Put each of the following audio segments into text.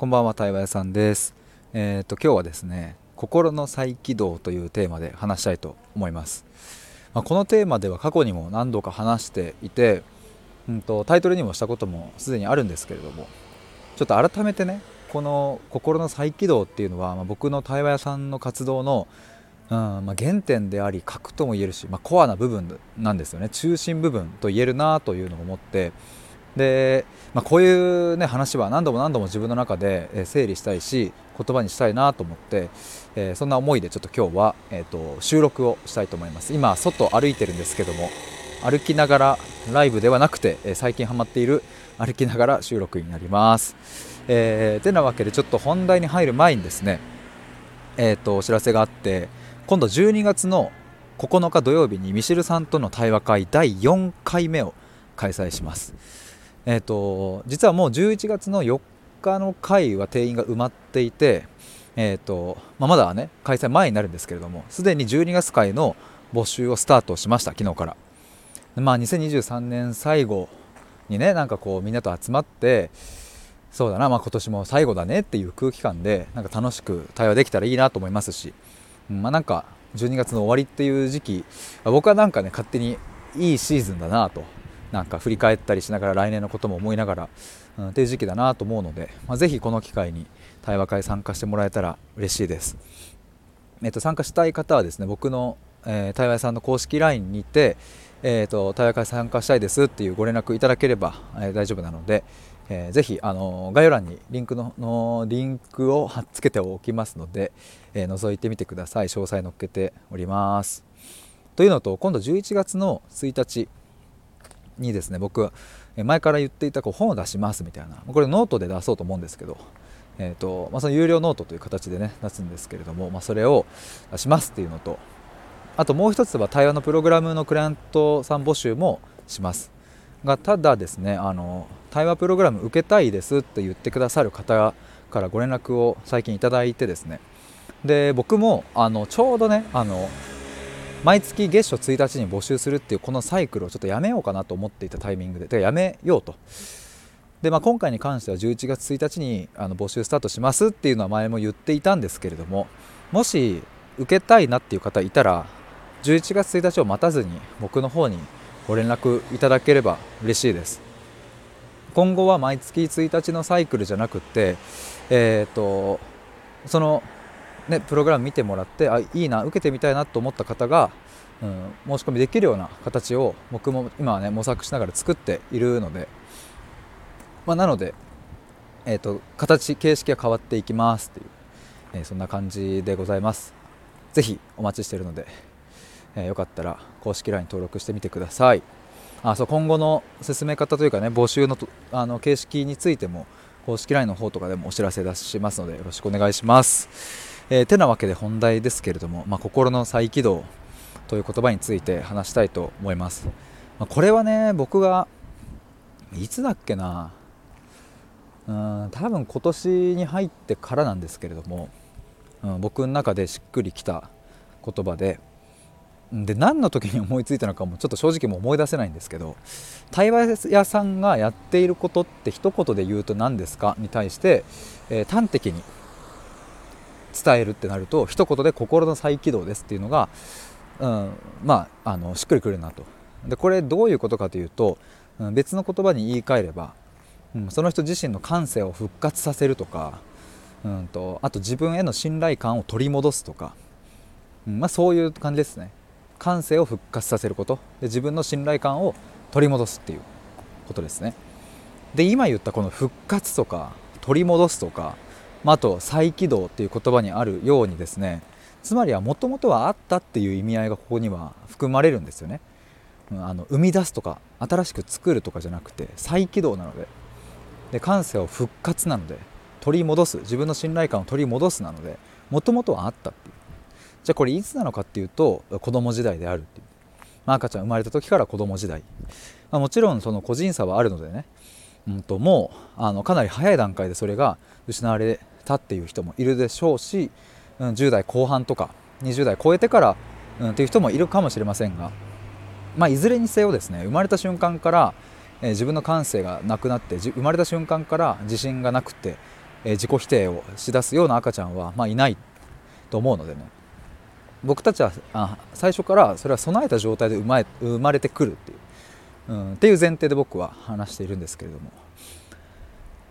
こんばんは対話屋さんです。えっ、ー、と今日はですね心の再起動というテーマで話したいと思います、まあ、このテーマでは過去にも何度か話していて、うんと、タイトルにもしたこともすでにあるんですけれどもちょっと改めてねこの心の再起動っていうのは、まあ、僕の対話屋さんの活動のうんまあ、原点であり核とも言えるし、まあ、コアな部分なんですよね。中心部分と言えるなというのを思ってで、まあ、こういう、ね、話は何度も何度も自分の中で整理したいし言葉にしたいなと思って、えー、そんな思いでちょっと今日は、えーと、収録をしたいと思います。今外歩いてるんですけども歩きながらライブではなくて、最近ハマっている歩きながら収録になります、えー、てなわけでちょっと本題に入る前にですねえーとお知らせがあって今度12月の9日土曜日にミシルさんとの対話会第4回目を開催します。えーと、実はもう11月の4日の回は定員が埋まっていて、えーとまあ、まだね開催前になるんですけれどもすでに12月回の募集をスタートしました昨日から、まあ、2023年最後にねなんかこうみんなと集まってそうだな、まあ、今年も最後だねっていう空気感でなんか楽しく対話できたらいいなと思いますし、まあ、なんか12月の終わりっていう時期僕はなんかね勝手にいいシーズンだなとなんか振り返ったりしながら来年のことも思いながら、うん、っていう時期だなと思うので、まあ、ぜひこの機会に対話会参加してもらえたら嬉しいです。えっと、参加したい方はですね僕の、えー、対話さんの公式 LINE にて、えーと、対話会参加したいですっていうご連絡いただければ、えー、大丈夫なので、えー、ぜひあの概要欄にリンクののリンクを貼っつけておきますので、えー、覗いてみてください詳細載っけておりますというのと今度11月の1日にですね僕前から言っていたこう本を出しますみたいなこれノートで出そうと思うんですけど、えーとまあ、その有料ノートという形でね出すんですけれども、まあ、それを出しますっていうのとあともう一つは対話のプログラムのクライアントさん募集もします。がただですねあの対話プログラム受けたいですって言ってくださる方からご連絡を最近いただいてですね。で僕もあのちょうどねあの毎月月初1日に募集するっていうこのサイクルをちょっとやめようかなと思っていたタイミングででやめようと。で、まあ、今回に関しては11月1日にあの募集スタートしますっていうのは前も言っていたんですけれどももし受けたいなっていう方いたら11月1日を待たずに僕の方にご連絡いただければ嬉しいです。今後は毎月1日のサイクルじゃなくってえっ、ー、とそのね、プログラム見てもらってあいいな受けてみたいなと思った方が、うん、申し込みできるような形を僕も今はね模索しながら作っているので、まあ、なので、えーと、形形式が変わっていきますっていう、えー、そんな感じでございます。是非お待ちしているので、えー、よかったら公式 LINE 登録してみてください。あそう今後の進め方というかね募集のあの形式についても公式 LINE の方とかでもお知らせ出しますのでよろしくお願いします。えー、てなわけで本題ですけれども、まあ、心の再起動という言葉について話したいと思います、まあ、これはね僕がいつだっけな。うん多分今年に入ってからなんですけれども、うん、僕の中でしっくりきた言葉でで何の時に思いついたのかもちょっと正直も思い出せないんですけど対話屋さんがやっていることって一言で言うと何ですかに対して、えー、端的に伝えるってなると一言で心の再起動ですっていうのが、うん、まああのしっくりくるなと。でこれどういうことかというと、うん、別の言葉に言い換えれば、うん、その人自身の感性を復活させるとか、うんと、あと自分への信頼感を取り戻すとか、うんまあ、そういう感じですね。感性を復活させること。で自分の信頼感を取り戻すっていうことですね。で今言ったこの復活とか取り戻すとかまあ、あと再起動っていう言葉にあるようにですねつまりはもともとはあったっていう意味合いがここには含まれるんですよね。あの生み出すとか新しく作るとかじゃなくて再起動なので。で感性を復活なので取り戻す自分の信頼感を取り戻すなのでもともとはあったっていうじゃあこれいつなのかっていうと子供時代であるっていう、まあ、赤ちゃん生まれた時から子供時代、まあ、もちろんその個人差はあるのでね、うんと、もうあのかなり早い段階でそれが失われたっていう人もいるでしょうし、うん、10代後半とか20代超えてから、うん、っていう人もいるかもしれませんが、まあ、いずれにせよですね生まれた瞬間から、えー、自分の感性がなくなって生まれた瞬間から自信がなくて、え自己否定をしだすような赤ちゃんは、まあ、いないと思うのでね。僕たちはあ最初からそれは備えた状態で生まれ生まれてくるっていう、うん、っていう前提で僕は話しているんですけれども、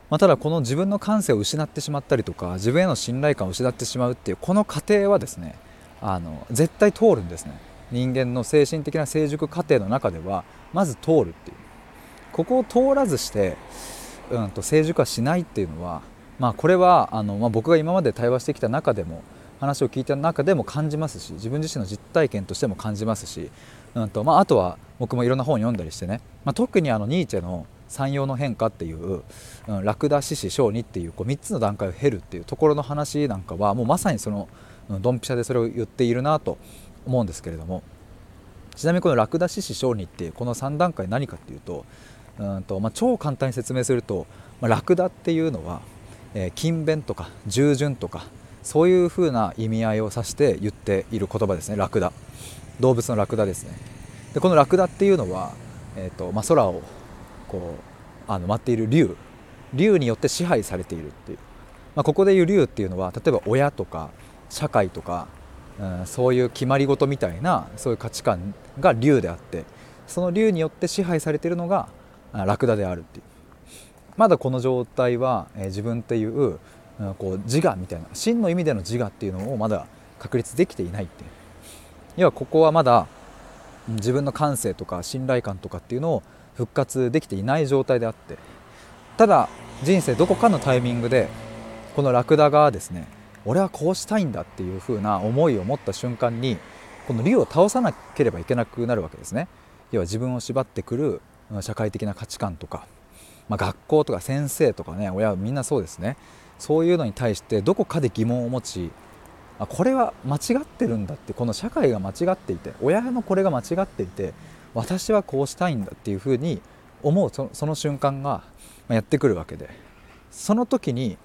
まあ、ただこの自分の感性を失ってしまったりとか自分への信頼感を失ってしまうっていうこの過程はですねあの絶対通るんですね。人間の精神的な成熟過程の中ではまず通るっていう。ここを通らずして、うん、と成熟はしないっていうのは、まあ、これはあの、まあ、僕が今まで対話してきた中でも話を聞いた中でも感じますし自分自身の実体験としても感じますし、うんとまあ、あとは僕もいろんな本を読んだりしてね、まあ、特にあのニーチェの三様の変化っていう、うん、ラクダ獅子小児っていうこう3つの段階を経るっていうところの話なんかはもうまさにその、ドンピシャでそれを言っているなと思うんですけれどもちなみにこのラクダ獅子小児っていうこの3段階何かっていうとうんと、まあ、超簡単に説明すると、まあ、ラクダっていうのは、え、勤勉とか従順とかそういうふうな意味合いを指して言っている言葉ですね。ラクダ。動物のラクダですね。でこのラクダっていうのは、えーとまあ、空をこうあの舞っている竜。竜によって支配されているっていう、まあ、ここでいう竜っていうのは例えば親とか社会とか、うん、そういう決まり事みたいなそういう価値観が竜であってその竜によって支配されているのがラクダであるっていう。まだこの状態は、えー、自分っていうこう自我みたいな真の意味での自我っていうのをまだ確立できていないって要はここはまだ自分の感性とか信頼感とかっていうのを復活できていない状態であって。ただ人生どこかのタイミングでこのラクダがですね俺はこうしたいんだっていう風な思いを持った瞬間にこの竜を倒さなければいけなくなるわけですね。要は自分を縛ってくる社会的な価値観とか、まあ、学校とか先生とかね親はみんなそうですね。そういうのに対してどこかで疑問を持ちあこれは間違ってるんだってこの社会が間違っていて親のこれが間違っていて私はこうしたいんだっていうふうに思うその瞬間がやってくるわけでその時に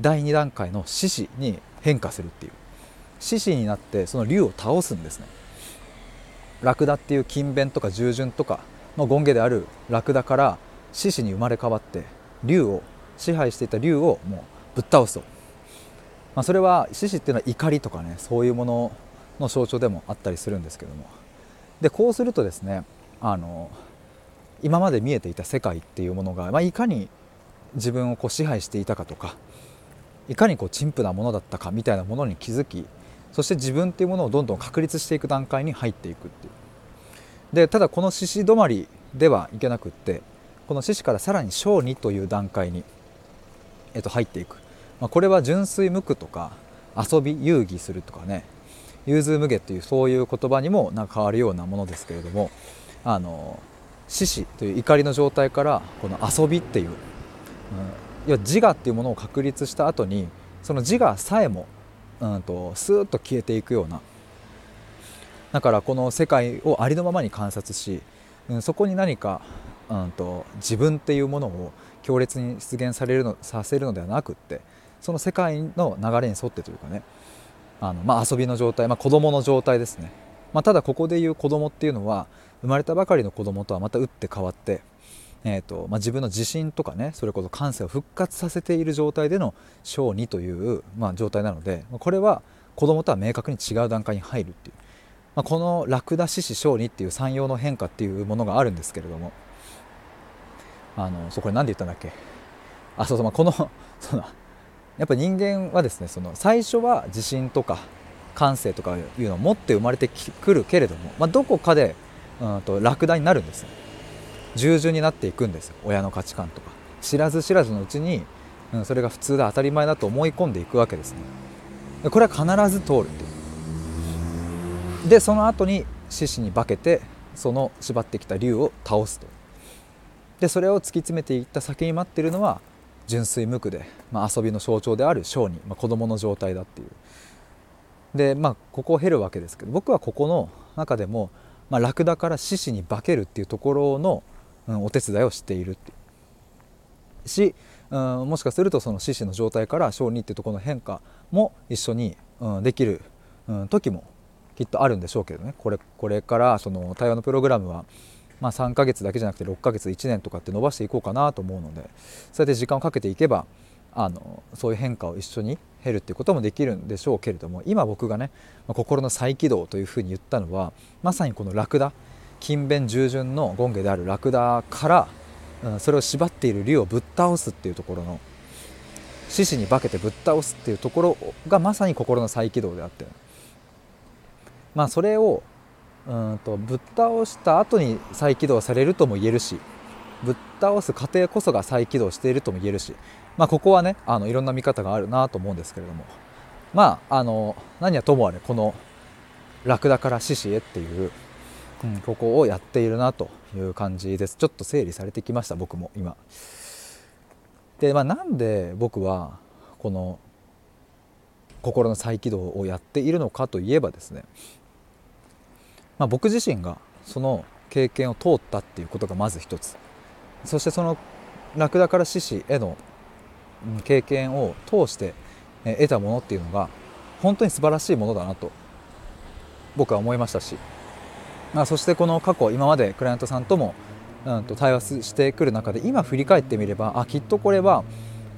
第2段階の獅子に変化するっていう。獅子になってその竜を倒すんですね。ラクダっていう勤勉とか従順とかの権下であるラクダから獅子に生まれ変わって竜を支配していた竜をもうぶっ倒すと、まあ、それは獅子っていうのは怒りとかねそういうものの象徴でもあったりするんですけども。でこうするとですねあの今まで見えていた世界っていうものが、まあ、いかに自分をこう支配していたかとかいかにこう陳腐なものだったかみたいなものに気づきそして自分っていうものをどんどん確立していく段階に入っていくっていう。でただこの獅子止まりではいけなくってこの獅子からさらに小児という段階に、えっと、入っていく、まあ、これは純粋無垢とか遊び遊戯するとかね融通無下っていうそういう言葉にもなんか変わるようなものですけれどもあの獅子という怒りの状態からこの遊びっていう、うん、要は自我っていうものを確立した後にその自我さえも、うんと、スーッと消えていくようなだからこの世界をありのままに観察し、うん、そこに何か、うんと、自分っていうものを強烈に出現されるのさせるのではなくってその世界の流れに沿ってというかね。あの、まあ、遊びの状態、まあ、子供の状態ですね、まあ、ただここでいう子供っていうのは生まれたばかりの子供とはまた打って変わって、えーとまあ、自分の自信とかねそれこそ感性を復活させている状態での小児という、まあ、状態なのでこれは子供とは明確に違う段階に入るっていう。まあ、このラクダ獅子小児っていう三様の変化っていうものがあるんですけれども。あのそこで何で言ったんだっけ？あそうそう、まあ、この そのやっぱ人間はですねその最初は自信とか感性とかいうのを持って生まれてくるけれども、まあ、どこかで、うんと、ラクダになるんです従順になっていくんです親の価値観とか。知らず知らずのうちに、うん、それが普通だ当たり前だと思い込んでいくわけですね。これは必ず通るっていう。でその後に獅子に化けてその縛ってきた竜を倒すと。でそれを突き詰めていった先に待っているのは純粋無垢で、まあ、遊びの象徴である小児、まあ、子供の状態だっていう。でまあここを経るわけですけど僕はここの中でも、まあ、ラクダから獅子に化けるっていうところの、うん、お手伝いをしているっていう。し、うん、もしかするとその獅子の状態から小児っていうところの変化も一緒に、うん、できる、うん、時もきっとあるんでしょうけどね。これこれからその対話のプログラムは、まあ、3ヶ月だけじゃなくて6ヶ月1年とかって伸ばしていこうかなと思うのでそうやって時間をかけていけばあのそういう変化を一緒に経るっていうこともできるんでしょうけれども今僕がね心の再起動というふうに言ったのはまさにこのラクダ勤勉従順の権下であるラクダから、うん、それを縛っている竜をぶっ倒すっていうところの獅子に化けてぶっ倒すっていうところがまさに心の再起動であってまあそれをうんとぶっ倒した後に再起動されるとも言えるしぶっ倒す過程こそが再起動しているとも言えるし、まあ、ここはねあのいろんな見方があるなと思うんですけれども。まああの何はともあれこのラクダから獅子へっていう、うん、ここをやっているなという感じです。ちょっと整理されてきました僕も今。で、まあ、なんで僕はこの心の再起動をやっているのかといえばですね。まあ、僕自身がその経験を通ったっていうことがまず一つ。そしてそのラクダから獅子への経験を通して得たものっていうのが本当に素晴らしいものだなと僕は思いましたし、まあ、そしてこの過去今までクライアントさんとも、うん、と対話してくる中で今振り返ってみればあきっとこれは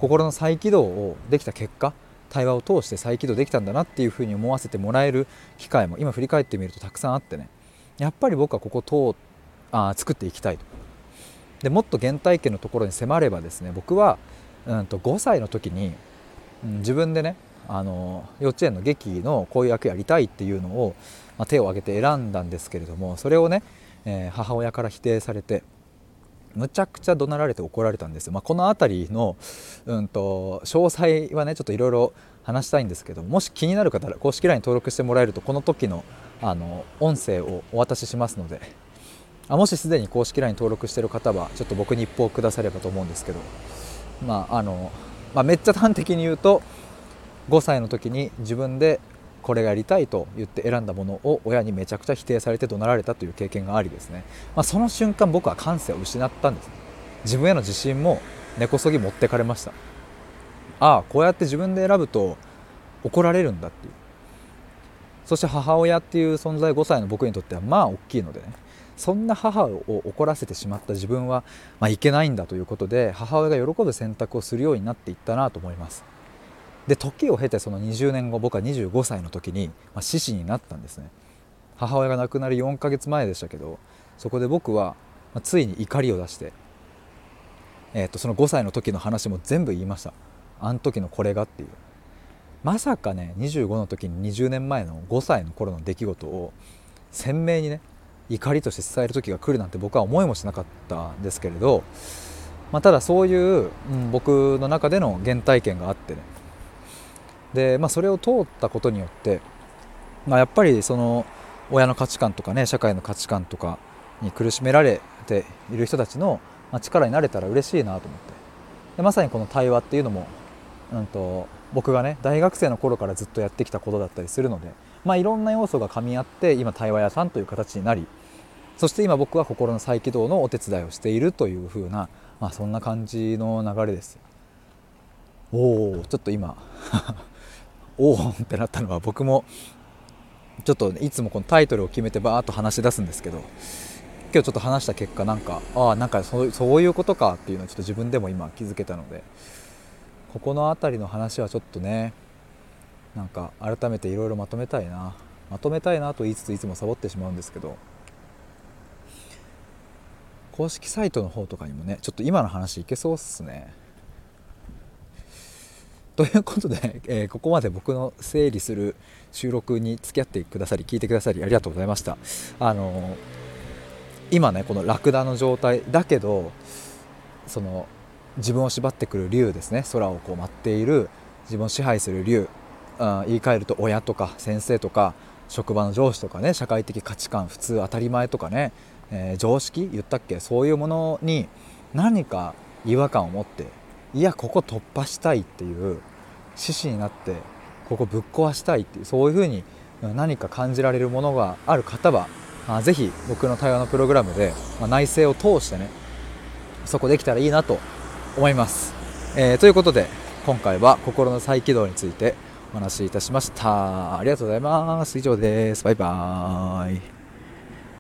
心の再起動をできた結果対話を通して再起動できたんだなっていうふうに思わせてもらえる機会も今振り返ってみるとたくさんあってね。やっぱり僕はここ通あ作っていきたいと。でもっと原体験のところに迫ればですね僕は、うんと、5歳の時に、うん、自分でねあの幼稚園の劇のこういう役やりたいっていうのを、まあ、手を挙げて選んだんですけれどもそれをね、えー、母親から否定されてむちゃくちゃ怒鳴られて怒られたんですよ、まあ、この辺りの、うんと、詳細はねちょっといろいろ話したいんですけどもし気になる方は公式 LINE 登録してもらえるとこの時のあの音声をお渡ししますのであもしすでに公式 LINE 登録してる方はちょっと僕に一報くださればと思うんですけど、まああのまあ、めっちゃ端的に言うと5歳の時に自分でこれがやりたいと言って選んだものを親にめちゃくちゃ否定されて怒鳴られたという経験がありですね、まあ、その瞬間僕は感性を失ったんです自分への自信も根こそぎ持ってかれました。ああこうやって自分で選ぶと怒られるんだっていう。そして母親っていう存在5歳の僕にとってはまあ大きいのでね。そんな母を怒らせてしまった自分は、まあ、いけないんだということで母親が喜ぶ選択をするようになっていったなと思います。で時を経てその20年後僕は25歳の時に、まあ、死死になったんですね。母親が亡くなる4ヶ月前でしたけどそこで僕は、まあ、ついに怒りを出して、えー、とその5歳の時の話も全部言いました。あの時のこれがっていう。まさかね25の時に20年前の5歳の頃の出来事を鮮明にね怒りとして伝える時が来るなんて僕は思いもしなかったんですけれど、まあ、ただそういう、うん、僕の中での原体験があってね。で、まあ、それを通ったことによって、まあ、やっぱりその親の価値観とかね社会の価値観とかに苦しめられている人たちの力になれたら嬉しいなと思って。でまさにこの対話っていうのも、うんと僕がね大学生の頃からずっとやってきたことだったりするので、まあ、いろんな要素が噛み合って今対話屋さんという形になりそして今僕は心の再起動のお手伝いをしているというふうな、まあ、そんな感じの流れですおおちょっと今 おおってなったのは僕もちょっといつもこのタイトルを決めてバーッと話し出すんですけど今日ちょっと話した結果なんかああなんかそうそういうことかっていうのをちょっと自分でも今気づけたのでここの辺りの話はちょっとねなんか改めていろいろまとめたいな。まとめたいなと言いつついつもサボってしまうんですけど。公式サイトの方とかにもねちょっと今の話いけそうっすね。ということで、えー、ここまで僕の整理する収録に付き合ってくださり聞いてくださりありがとうございました。あのー、今ねこのラクダの状態だけどその自分を縛ってくる竜ですね。空をこう舞っている自分を支配する竜、うん、言い換えると親とか先生とか職場の上司とかね社会的価値観普通当たり前とかね、えー、常識言ったっけ？そういうものに何か違和感を持っていやここ突破したいっていう志士になってここぶっ壊したいっていうそういうふうに何か感じられるものがある方はあぜひ僕の対話のプログラムで、まあ、内政を通してねそこできたらいいなと思います、えー、ということで今回は心の再起動についてお話しいたしました。ありがとうございます。以上です。バイバーイ。